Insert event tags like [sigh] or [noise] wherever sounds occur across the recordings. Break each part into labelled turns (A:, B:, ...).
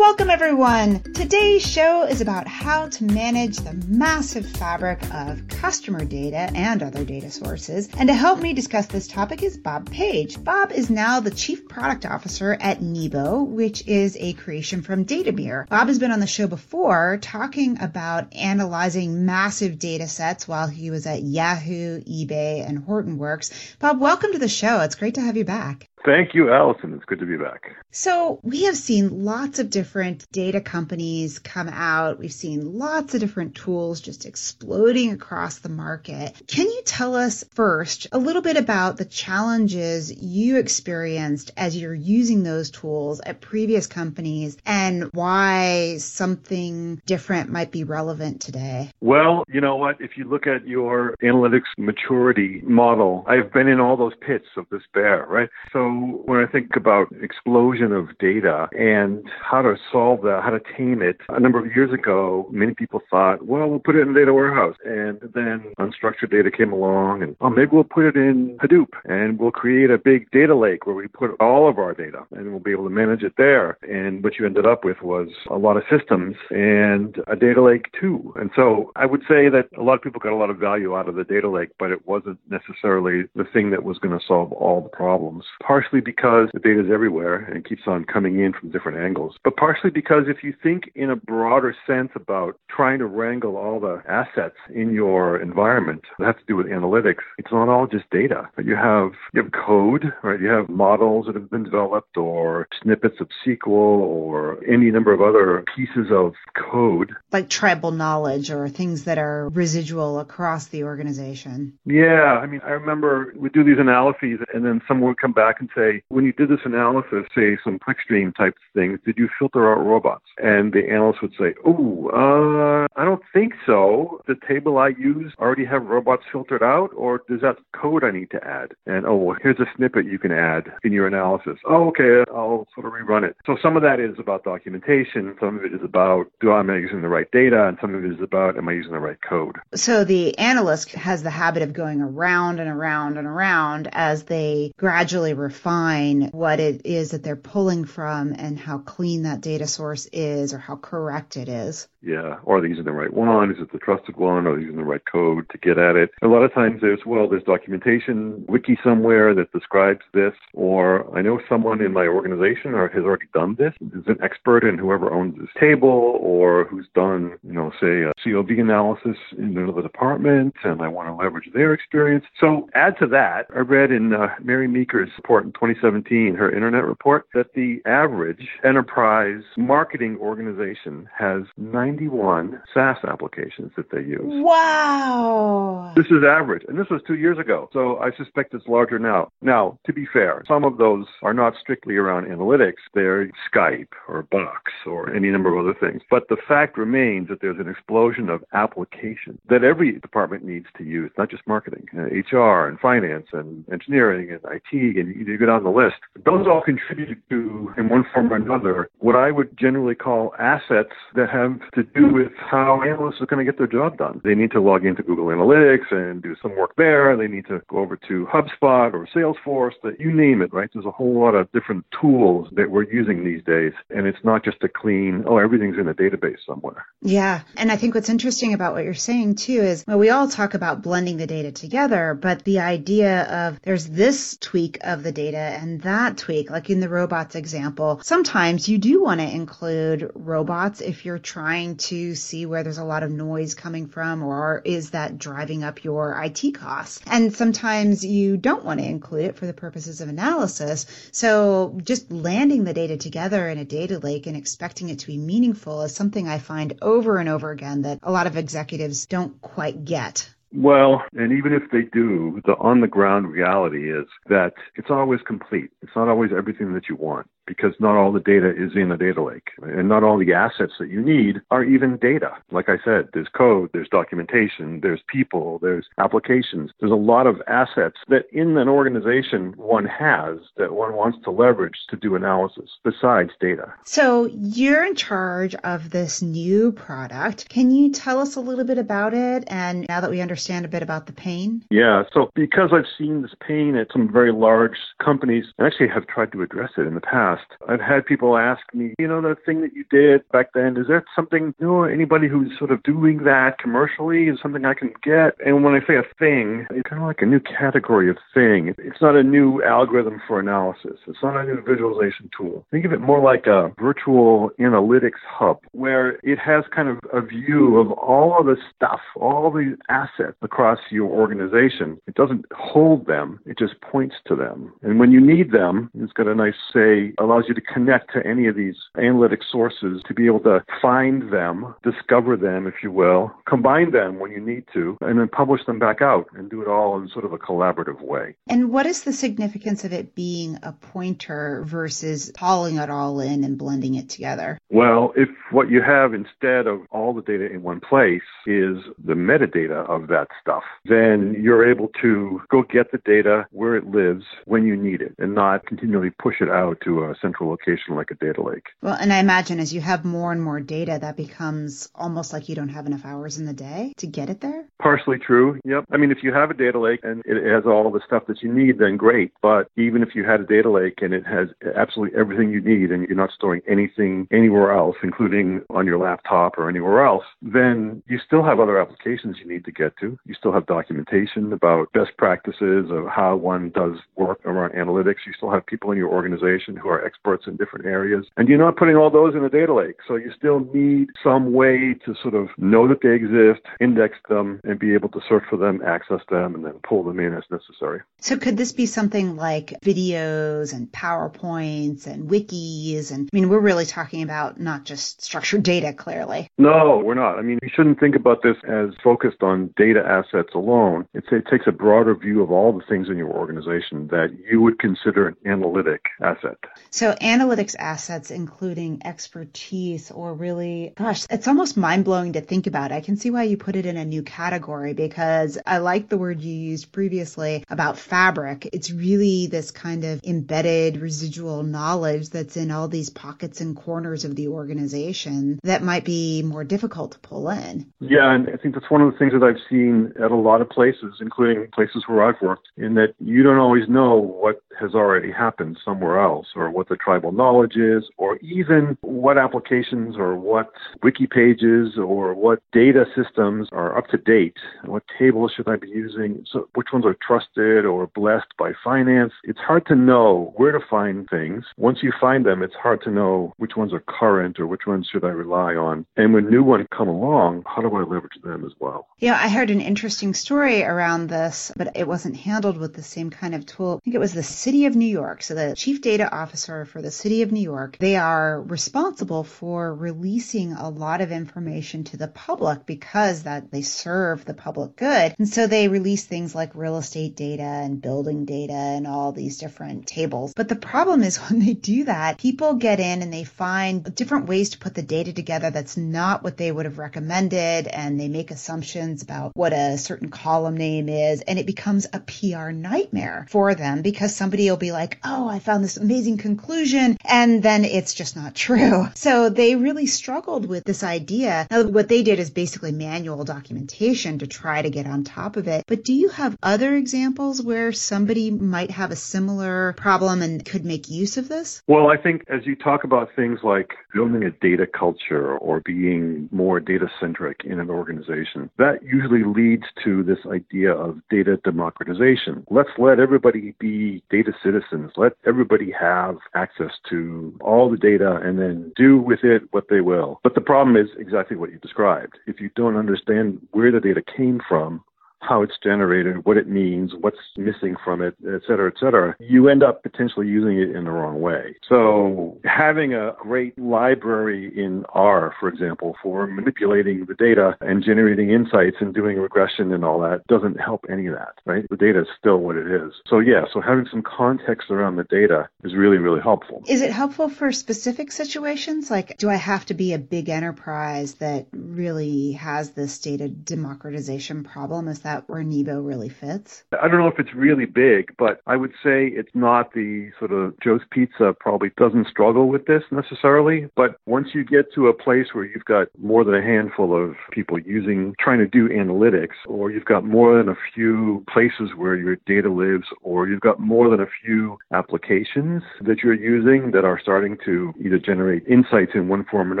A: Welcome, everyone. Today's show is about how to manage the massive fabric of customer data and other data sources. And to help me discuss this topic is Bob Page. Bob is now the Chief Product Officer at Neebo, which is a creation from Datameer. Bob has been on the show before talking about analyzing massive data sets while he was at Yahoo, eBay, and Hortonworks. Bob, welcome to the show. It's great to have you back.
B: Thank you, Allison. It's good to be back.
A: So, we have seen lots of different data companies come out. We've seen lots of different tools just exploding across the market. Can you tell us first a little bit about the challenges you experienced as you're using those tools at previous companies and why something different might be relevant today?
B: Well, you know what? If you look at your analytics maturity model, I've been in all those pits of despair, right? So, when I think about explosion of data and how to solve that, how to tame it, a number of years ago, many people thought, well, we'll put it in a data warehouse. And then unstructured data came along and, oh, maybe we'll put it in Hadoop and we'll create a big data lake where we put all of our data and we'll be able to manage it there. And what you ended up with was a lot of systems and a data lake too. And so I would say that a lot of people got a lot of value out of the data lake, but it wasn't necessarily the thing that was going to solve all the problems. Part partially because the data is everywhere and it keeps on coming in from different angles, but partially because if you think in a broader sense about trying to wrangle all the assets in your environment that have to do with analytics, it's not all just data. But you have you have code, right? You have models that have been developed or snippets of SQL or any number of other pieces of code.
A: Like tribal knowledge or things that are residual across the organization.
B: Yeah, I mean I remember we do these analyses and then someone would come back and say, when you did this analysis, say some clickstream type things, did you filter out robots? And the analyst would say, oh, uh, I don't think so. The table I use already have robots filtered out, or does that code I need to add? And oh, well, here's a snippet you can add in your analysis. Oh, okay, I'll sort of rerun it. So some of that is about documentation, some of it is about do I am I using the right data, and some of it is about am I using the right code.
A: So the analyst has the habit of going around and around and around as they gradually refine define what it is that they're pulling from and how clean that data source is or how correct it is.
B: Yeah, are they using the right one? Is it the trusted one? Are they using the right code to get at it? A lot of times there's, well, there's documentation, wiki somewhere that describes this, or I know someone in my organization or has already done this, is an expert in whoever owns this table or who's done, you know, say a CLV analysis in another department and I want to leverage their experience. So add to that, I read in uh, Mary Meeker's report in 2017, her internet report, that the average enterprise marketing organization has 91 SaaS applications that they use.
A: Wow.
B: This is average. And this was two years ago. So I suspect it's larger now. Now, to be fair, some of those are not strictly around analytics. They're Skype or Box or any number of other things. But the fact remains that there's an explosion of applications that every department needs to use, not just marketing, uh, HR and finance and engineering and IT and you go down the list. Those all contribute to, in one form or another, what I would generally call assets that have to do with how analysts are going to get their job done. They need to log into Google Analytics and do some work there. They need to go over to HubSpot or Salesforce, that you name it, right? There's a whole lot of different tools that we're using these days. And it's not just a clean, oh, everything's in a database somewhere.
A: Yeah. And I think what's interesting about what you're saying too is, well, we all talk about blending the data together, but the idea of there's this tweak of the data data and that tweak, like in the robots example, sometimes you do want to include robots if you're trying to see where there's a lot of noise coming from or is that driving up your IT costs. And sometimes you don't want to include it for the purposes of analysis. So just landing the data together in a data lake and expecting it to be meaningful is something I find over and over again that a lot of executives don't quite get.
B: Well, and even if they do, the on the ground reality is that it's always complete. It's not always everything that you want because not all the data is in a data lake and not all the assets that you need are even data. Like I said, there's code, there's documentation, there's people, there's applications. There's a lot of assets that in an organization one has that one wants to leverage to do analysis besides data.
A: So you're in charge of this new product. Can you tell us a little bit about it? And now that we understand a bit about the pain?
B: Yeah. So because I've seen this pain at some very large companies, I actually have tried to address it in the past past. I've had people ask me, you know, the thing that you did back then, is that something, you know, anybody who's sort of doing that commercially is something I can get? And when I say a thing, it's kind of like a new category of thing. It's not a new algorithm for analysis. It's not a new visualization tool. Think of it more like a virtual analytics hub where it has kind of a view of all of the stuff, all the assets across your organization. It doesn't hold them. It just points to them. And when you need them, it's got a nice say, allows you to connect to any of these analytic sources to be able to find them, discover them, if you will, combine them when you need to, and then publish them back out and do it all in sort of a collaborative way.
A: And what is the significance of it being a pointer versus hauling it all in and blending it together?
B: Well, if what you have instead of all the data in one place is the metadata of that stuff, then you're able to go get the data where it lives when you need it and not continually push it out to a central location like a data lake.
A: Well, and I imagine as you have more and more data, that becomes almost like you don't have enough hours in the day to get it there?
B: Partially true. Yep. I mean, if you have a data lake and it has all the stuff that you need, then great. But even if you had a data lake and it has absolutely everything you need and you're not storing anything anywhere else, including on your laptop or anywhere else, then you still have other applications you need to get to. You still have documentation about best practices of how one does work around analytics. You still have people in your organization who are experts in different areas. And you're not putting all those in a data lake. So you still need some way to sort of know that they exist, index them, and be able to search for them, access them, and then pull them in as necessary.
A: So could this be something like videos and PowerPoints and wikis? And I mean, we're really talking about not just structured data, clearly.
B: No, we're not. I mean, you shouldn't think about this as focused on data assets alone. It's, it takes a broader view of all the things in your organization that you would consider an analytic asset.
A: So analytics assets, including expertise or really, gosh, it's almost mind blowing to think about. I can see why you put it in a new category because I like the word you used previously about fabric. It's really this kind of embedded residual knowledge that's in all these pockets and corners of the organization that might be more difficult to pull in.
B: Yeah, and I think that's one of the things that I've seen at a lot of places, including places where I've worked, in that you don't always know what has already happened somewhere else or what the tribal knowledge is, or even what applications or what wiki pages or what data systems are up to date. What tables should I be using? So which ones are trusted or blessed by finance? It's hard to know where to find things. Once you find them, it's hard to know which ones are current or which ones should I rely on. And when new ones come along, how do I leverage them as well?
A: Yeah, I heard an interesting story around this, but it wasn't handled with the same kind of tool. I think it was the city of New York. So the chief data officer for the city of New York, they are responsible for releasing a lot of information to the public because that they serve the public good. And so they release things like real estate data and building data and all these different tables. But the problem is [laughs] when they do that, people get in and they find different ways to put the data together that's not what they would have recommended and they make assumptions about what a certain column name is and it becomes a PR nightmare for them because somebody will be like, "Oh, I found this amazing conclusion conclusion, and then it's just not true. [laughs] So they really struggled with this idea. Now, what they did is basically manual documentation to try to get on top of it. But do you have other examples where somebody might have a similar problem and could make use of this?
B: Well, I think as you talk about things like building a data culture or being more data centric in an organization, that usually leads to this idea of data democratization. Let's let everybody be data citizens. Let everybody have access to all the data and then do with it what they will. But the problem is exactly what you described. If you don't understand where the data came from, how it's generated, what it means, what's missing from it, et cetera, et cetera, you end up potentially using it in the wrong way. So having a great library in R, for example, for manipulating the data and generating insights and doing regression and all that doesn't help any of that, right? The data is still what it is. So yeah, so having some context around the data is really, really helpful.
A: Is it helpful for specific situations? Like, do I have to be a big enterprise that really has this data democratization problem? Is that that where Neebo really fits?
B: I don't know if it's really big, but I would say it's not the sort of Joe's Pizza probably doesn't struggle with this necessarily. But once you get to a place where you've got more than a handful of people using, trying to do analytics, or you've got more than a few places where your data lives, or you've got more than a few applications that you're using that are starting to either generate insights in one form or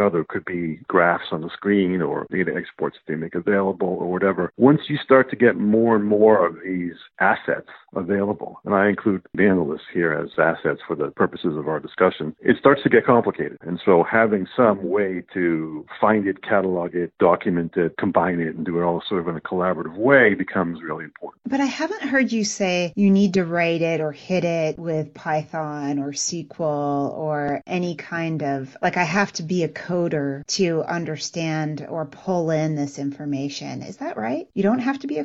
B: another, could be graphs on the screen or data exports that they make available or whatever. Once you start to get more and more of these assets available, and I include the analysts here as assets for the purposes of our discussion, it starts to get complicated. And so having some way to find it, catalog it, document it, combine it, and do it all sort of in a collaborative way becomes really important.
A: But I haven't heard you say you need to write it or hit it with Python or SQL or any kind of, like I have to be a coder to understand or pull in this information. Is that right? You don't have to be a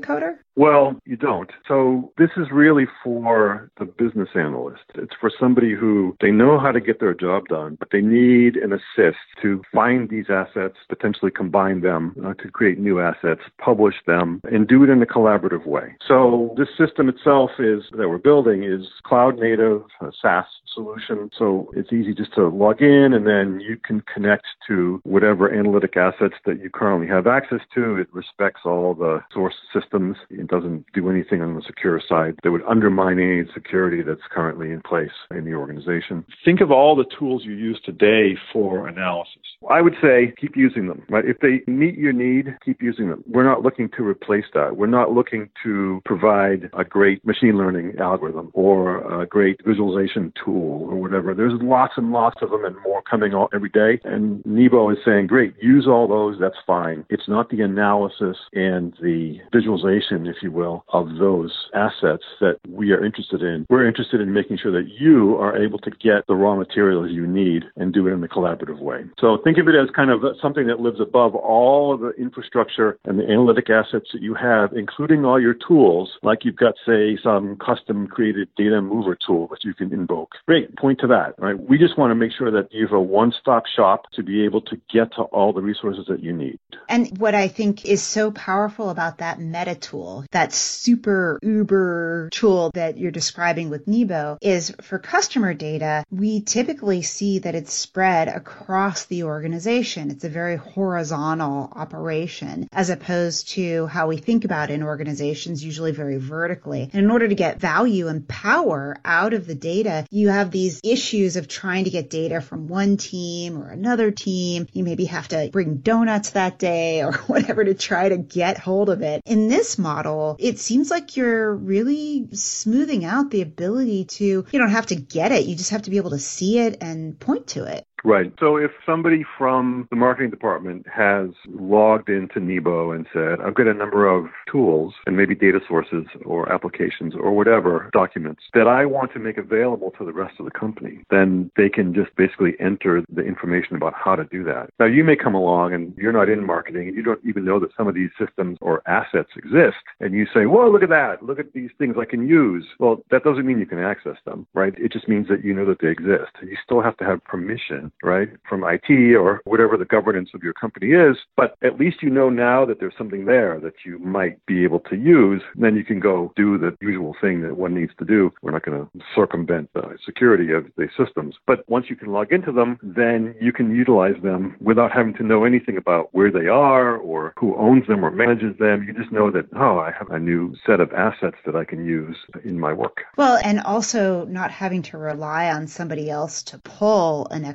B: Well, you don't. So this is really for the business analyst. It's for somebody who they know how to get their job done, but they need an assist to find these assets, potentially combine them uh, to create new assets, publish them, and do it in a collaborative way. So this system itself is that we're building is cloud native, SaaS solution. So it's easy just to log in and then you can connect to whatever analytic assets that you currently have access to. It respects all the source systems. It doesn't do anything on the secure side that would undermine any security that's currently in place in the organization. Think of all the tools you use today for analysis. I would say keep using them, right? If they meet your need, keep using them. We're not looking to replace that. We're not looking to provide a great machine learning algorithm or a great visualization tool or whatever. There's lots and lots of them and more coming out every day. And Neebo is saying, great, use all those. That's fine. It's not the analysis and the visualization, if you will, of those assets that we are interested in. We're interested in making sure that you are able to get the raw materials you need and do it in a collaborative way. So think of it as kind of something that lives above all of the infrastructure and the analytic assets that you have, including all your tools, like you've got, say, some custom created data mover tool that you can invoke great. Point to that, right? We just want to make sure that you have a one-stop shop to be able to get to all the resources that you need.
A: And what I think is so powerful about that meta tool, that super uber tool that you're describing with Neebo is for customer data, we typically see that it's spread across the organization. It's a very horizontal operation as opposed to how we think about in organizations, usually very vertically. And in order to get value and power out of the data, you have these issues of trying to get data from one team or another team. You maybe have to bring donuts that day or [laughs] whatever to try to get hold of it. In this model, it seems like you're really smoothing out the ability to, you don't have to get it. You just have to be able to see it and point to it.
B: Right. So if somebody from the marketing department has logged into Neebo and said, I've got a number of tools and maybe data sources or applications or whatever documents that I want to make available to the rest of the company, then they can just basically enter the information about how to do that. Now you may come along and you're not in marketing and you don't even know that some of these systems or assets exist and you say, whoa, look at that. Look at these things I can use. Well, that doesn't mean you can access them, right? It just means that you know that they exist. You still have to have permission right, from IT or whatever the governance of your company is. But at least you know now that there's something there that you might be able to use. Then you can go do the usual thing that one needs to do. We're not going to circumvent the security of the systems. But once you can log into them, then you can utilize them without having to know anything about where they are or who owns them or manages them. You just know that, oh, I have a new set of assets that I can use in my work.
A: Well, and also not having to rely on somebody else to pull an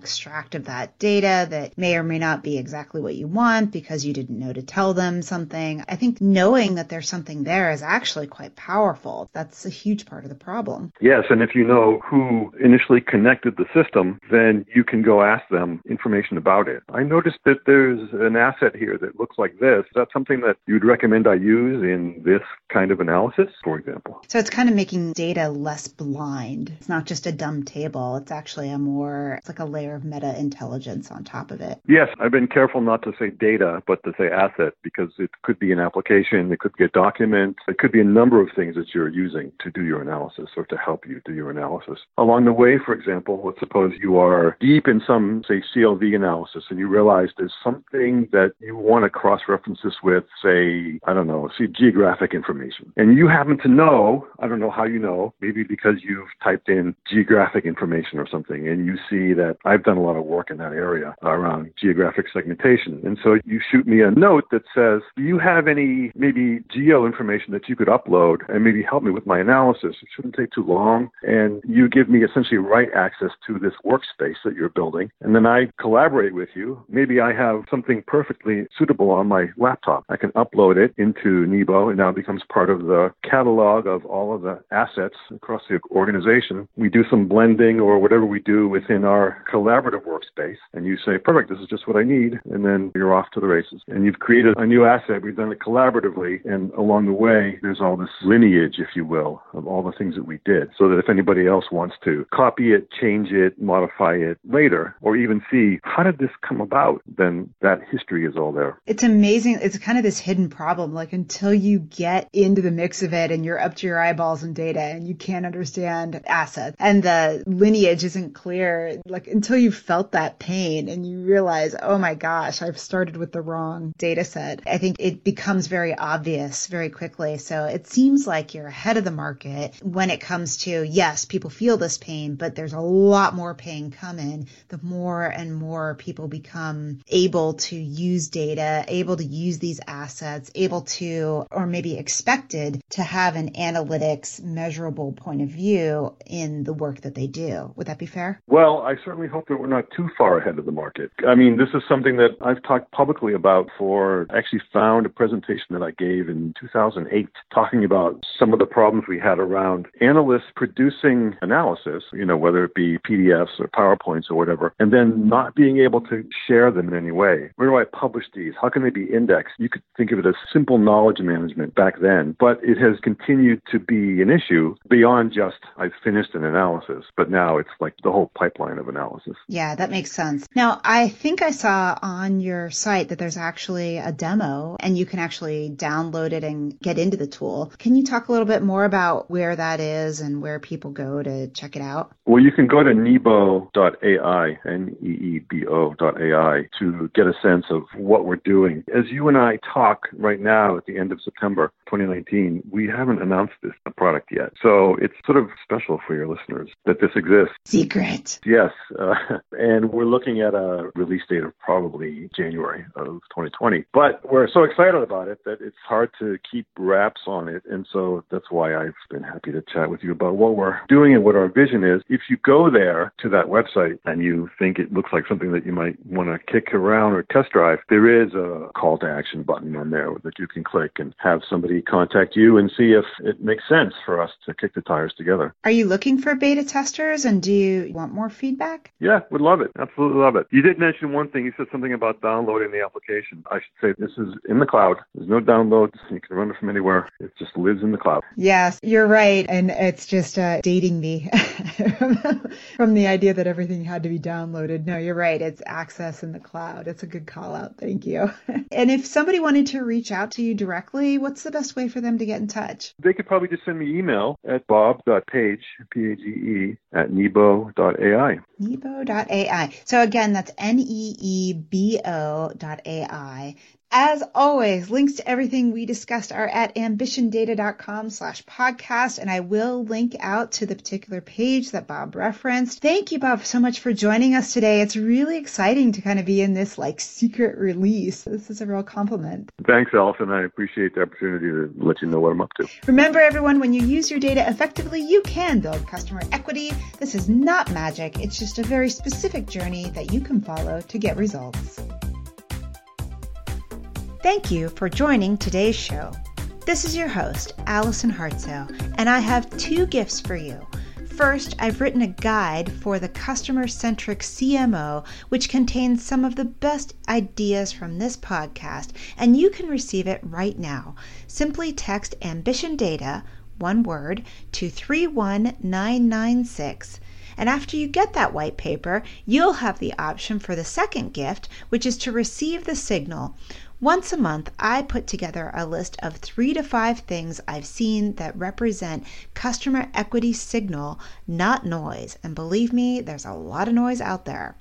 A: of that data that may or may not be exactly what you want because you didn't know to tell them something. I think knowing that there's something there is actually quite powerful. That's a huge part of the problem.
B: Yes, and if you know who initially connected the system, then you can go ask them information about it. I noticed that there's an asset here that looks like this. Is that something that you'd recommend I use in this kind of analysis, for example?
A: So it's kind of making data less blind. It's not just a dumb table. It's actually a more, it's like a layer of meta intelligence on top of it.
B: Yes, I've been careful not to say data, but to say asset because it could be an application, it could be a document, it could be a number of things that you're using to do your analysis or to help you do your analysis. Along the way, for example, let's suppose you are deep in some, say, CLV analysis and you realize there's something that you want to cross reference this with, say, I don't know, see geographic information. And you happen to know, I don't know how you know, maybe because you've typed in geographic information or something and you see that I've done a lot of work in that area around geographic segmentation. And so you shoot me a note that says, do you have any maybe geo information that you could upload and maybe help me with my analysis? It shouldn't take too long. And you give me essentially write access to this workspace that you're building. And then I collaborate with you. Maybe I have something perfectly suitable on my laptop. I can upload it into Neebo. and now becomes part of the catalog of all of the assets across the organization. We do some blending or whatever we do within our collaborative workspace. And you say, perfect, this is just what I need. And then you're off to the races. And you've created a new asset. We've done it collaboratively. And along the way, there's all this lineage, if you will, of all the things that we did. So that if anybody else wants to copy it, change it, modify it later, or even see how did this come about, then that history is all there.
A: It's amazing. It's kind of this hidden problem. Like until you get into the mix of it and you're up to your eyeballs in data and you can't understand assets and the lineage isn't clear, like until you felt that pain and you realize, oh my gosh, I've started with the wrong data set. I think it becomes very obvious very quickly. So it seems like you're ahead of the market when it comes to, yes, people feel this pain, but there's a lot more pain coming the more and more people become able to use data, able to use these assets, able to, or maybe expected to have an measurable point of view in the work that they do. Would that be fair?
B: Well, I certainly hope that we're not too far ahead of the market. I mean, this is something that I've talked publicly about for, actually found a presentation that I gave in 2008 talking about some of the problems we had around analysts producing analysis, you know, whether it be PDFs or PowerPoints or whatever, and then not being able to share them in any way. Where do I publish these? How can they be indexed? You could think of it as simple knowledge management back then, but it has continued to be an issue beyond just I've finished an analysis, but now it's like the whole pipeline of analysis.
A: Yeah, that makes sense. Now, I think I saw on your site that there's actually a demo and you can actually download it and get into the tool. Can you talk a little bit more about where that is and where people go to check it out?
B: Well, you can go to neebo.ai, N-E-E-B-O.ai, to get a sense of what we're doing. As you and I talk right now at the end of September 2019, we haven't announced this product yet. So it's sort of special for your listeners that this exists.
A: Secret.
B: Yes. Uh, [laughs] and we're looking at a release date of probably January of 2020. But we're so excited about it that it's hard to keep wraps on it. And so that's why I've been happy to chat with you about what we're doing and what our vision is. If you go there to that website and you think it looks like something that you might want to kick around or test drive, there is a call to action button on there that you can click and have somebody contact you and see if it makes sense for us to kick the tires together.
A: Are you looking for beta testers and do you want more feedback?
B: Yeah, would love it. Absolutely love it. You did mention one thing. You said something about downloading the application. I should say this is in the cloud. There's no downloads. You can run it from anywhere. It just lives in the cloud.
A: Yes, you're right. And it's just uh, dating me [laughs] from the idea that everything had to be downloaded. No, you're right. It's access in the cloud. It's a good call out. Thank you. [laughs] and if somebody wanted to reach out to you directly, what's the best way for them to get in touch?
B: They could probably just send me email at bob.page, P-A-G-E, at
A: neebo.ai. Neebo.ai. So again, that's N-E-E-B-O.ai. As always, links to everything we discussed are at ambitiondata.com slash podcast, and I will link out to the particular page that Bob referenced. Thank you, Bob, so much for joining us today. It's really exciting to kind of be in this like secret release. This is a real compliment.
B: Thanks, Allison. I appreciate the opportunity to let you know what I'm up to.
A: Remember, everyone, when you use your data effectively, you can build customer equity. This is not magic. It's just a very specific journey that you can follow to get results. Thank you for joining today's show. This is your host, Allison Hartsoe, and I have two gifts for you. First, I've written a guide for the customer centric CMO, which contains some of the best ideas from this podcast, and you can receive it right now. Simply text Ambition Data, one word, to 31996. And after you get that white paper, you'll have the option for the second gift, which is to receive the signal. Once a month, I put together a list of three to five things I've seen that represent customer equity signal, not noise. And believe me, there's a lot of noise out there.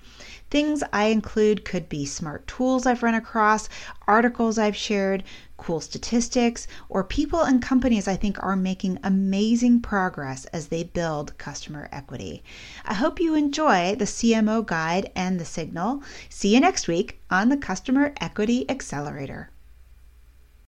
A: Things I include could be smart tools I've run across, articles I've shared, cool statistics, or people and companies I think are making amazing progress as they build customer equity. I hope you enjoy the CMO guide and the signal. See you next week on the Customer Equity Accelerator.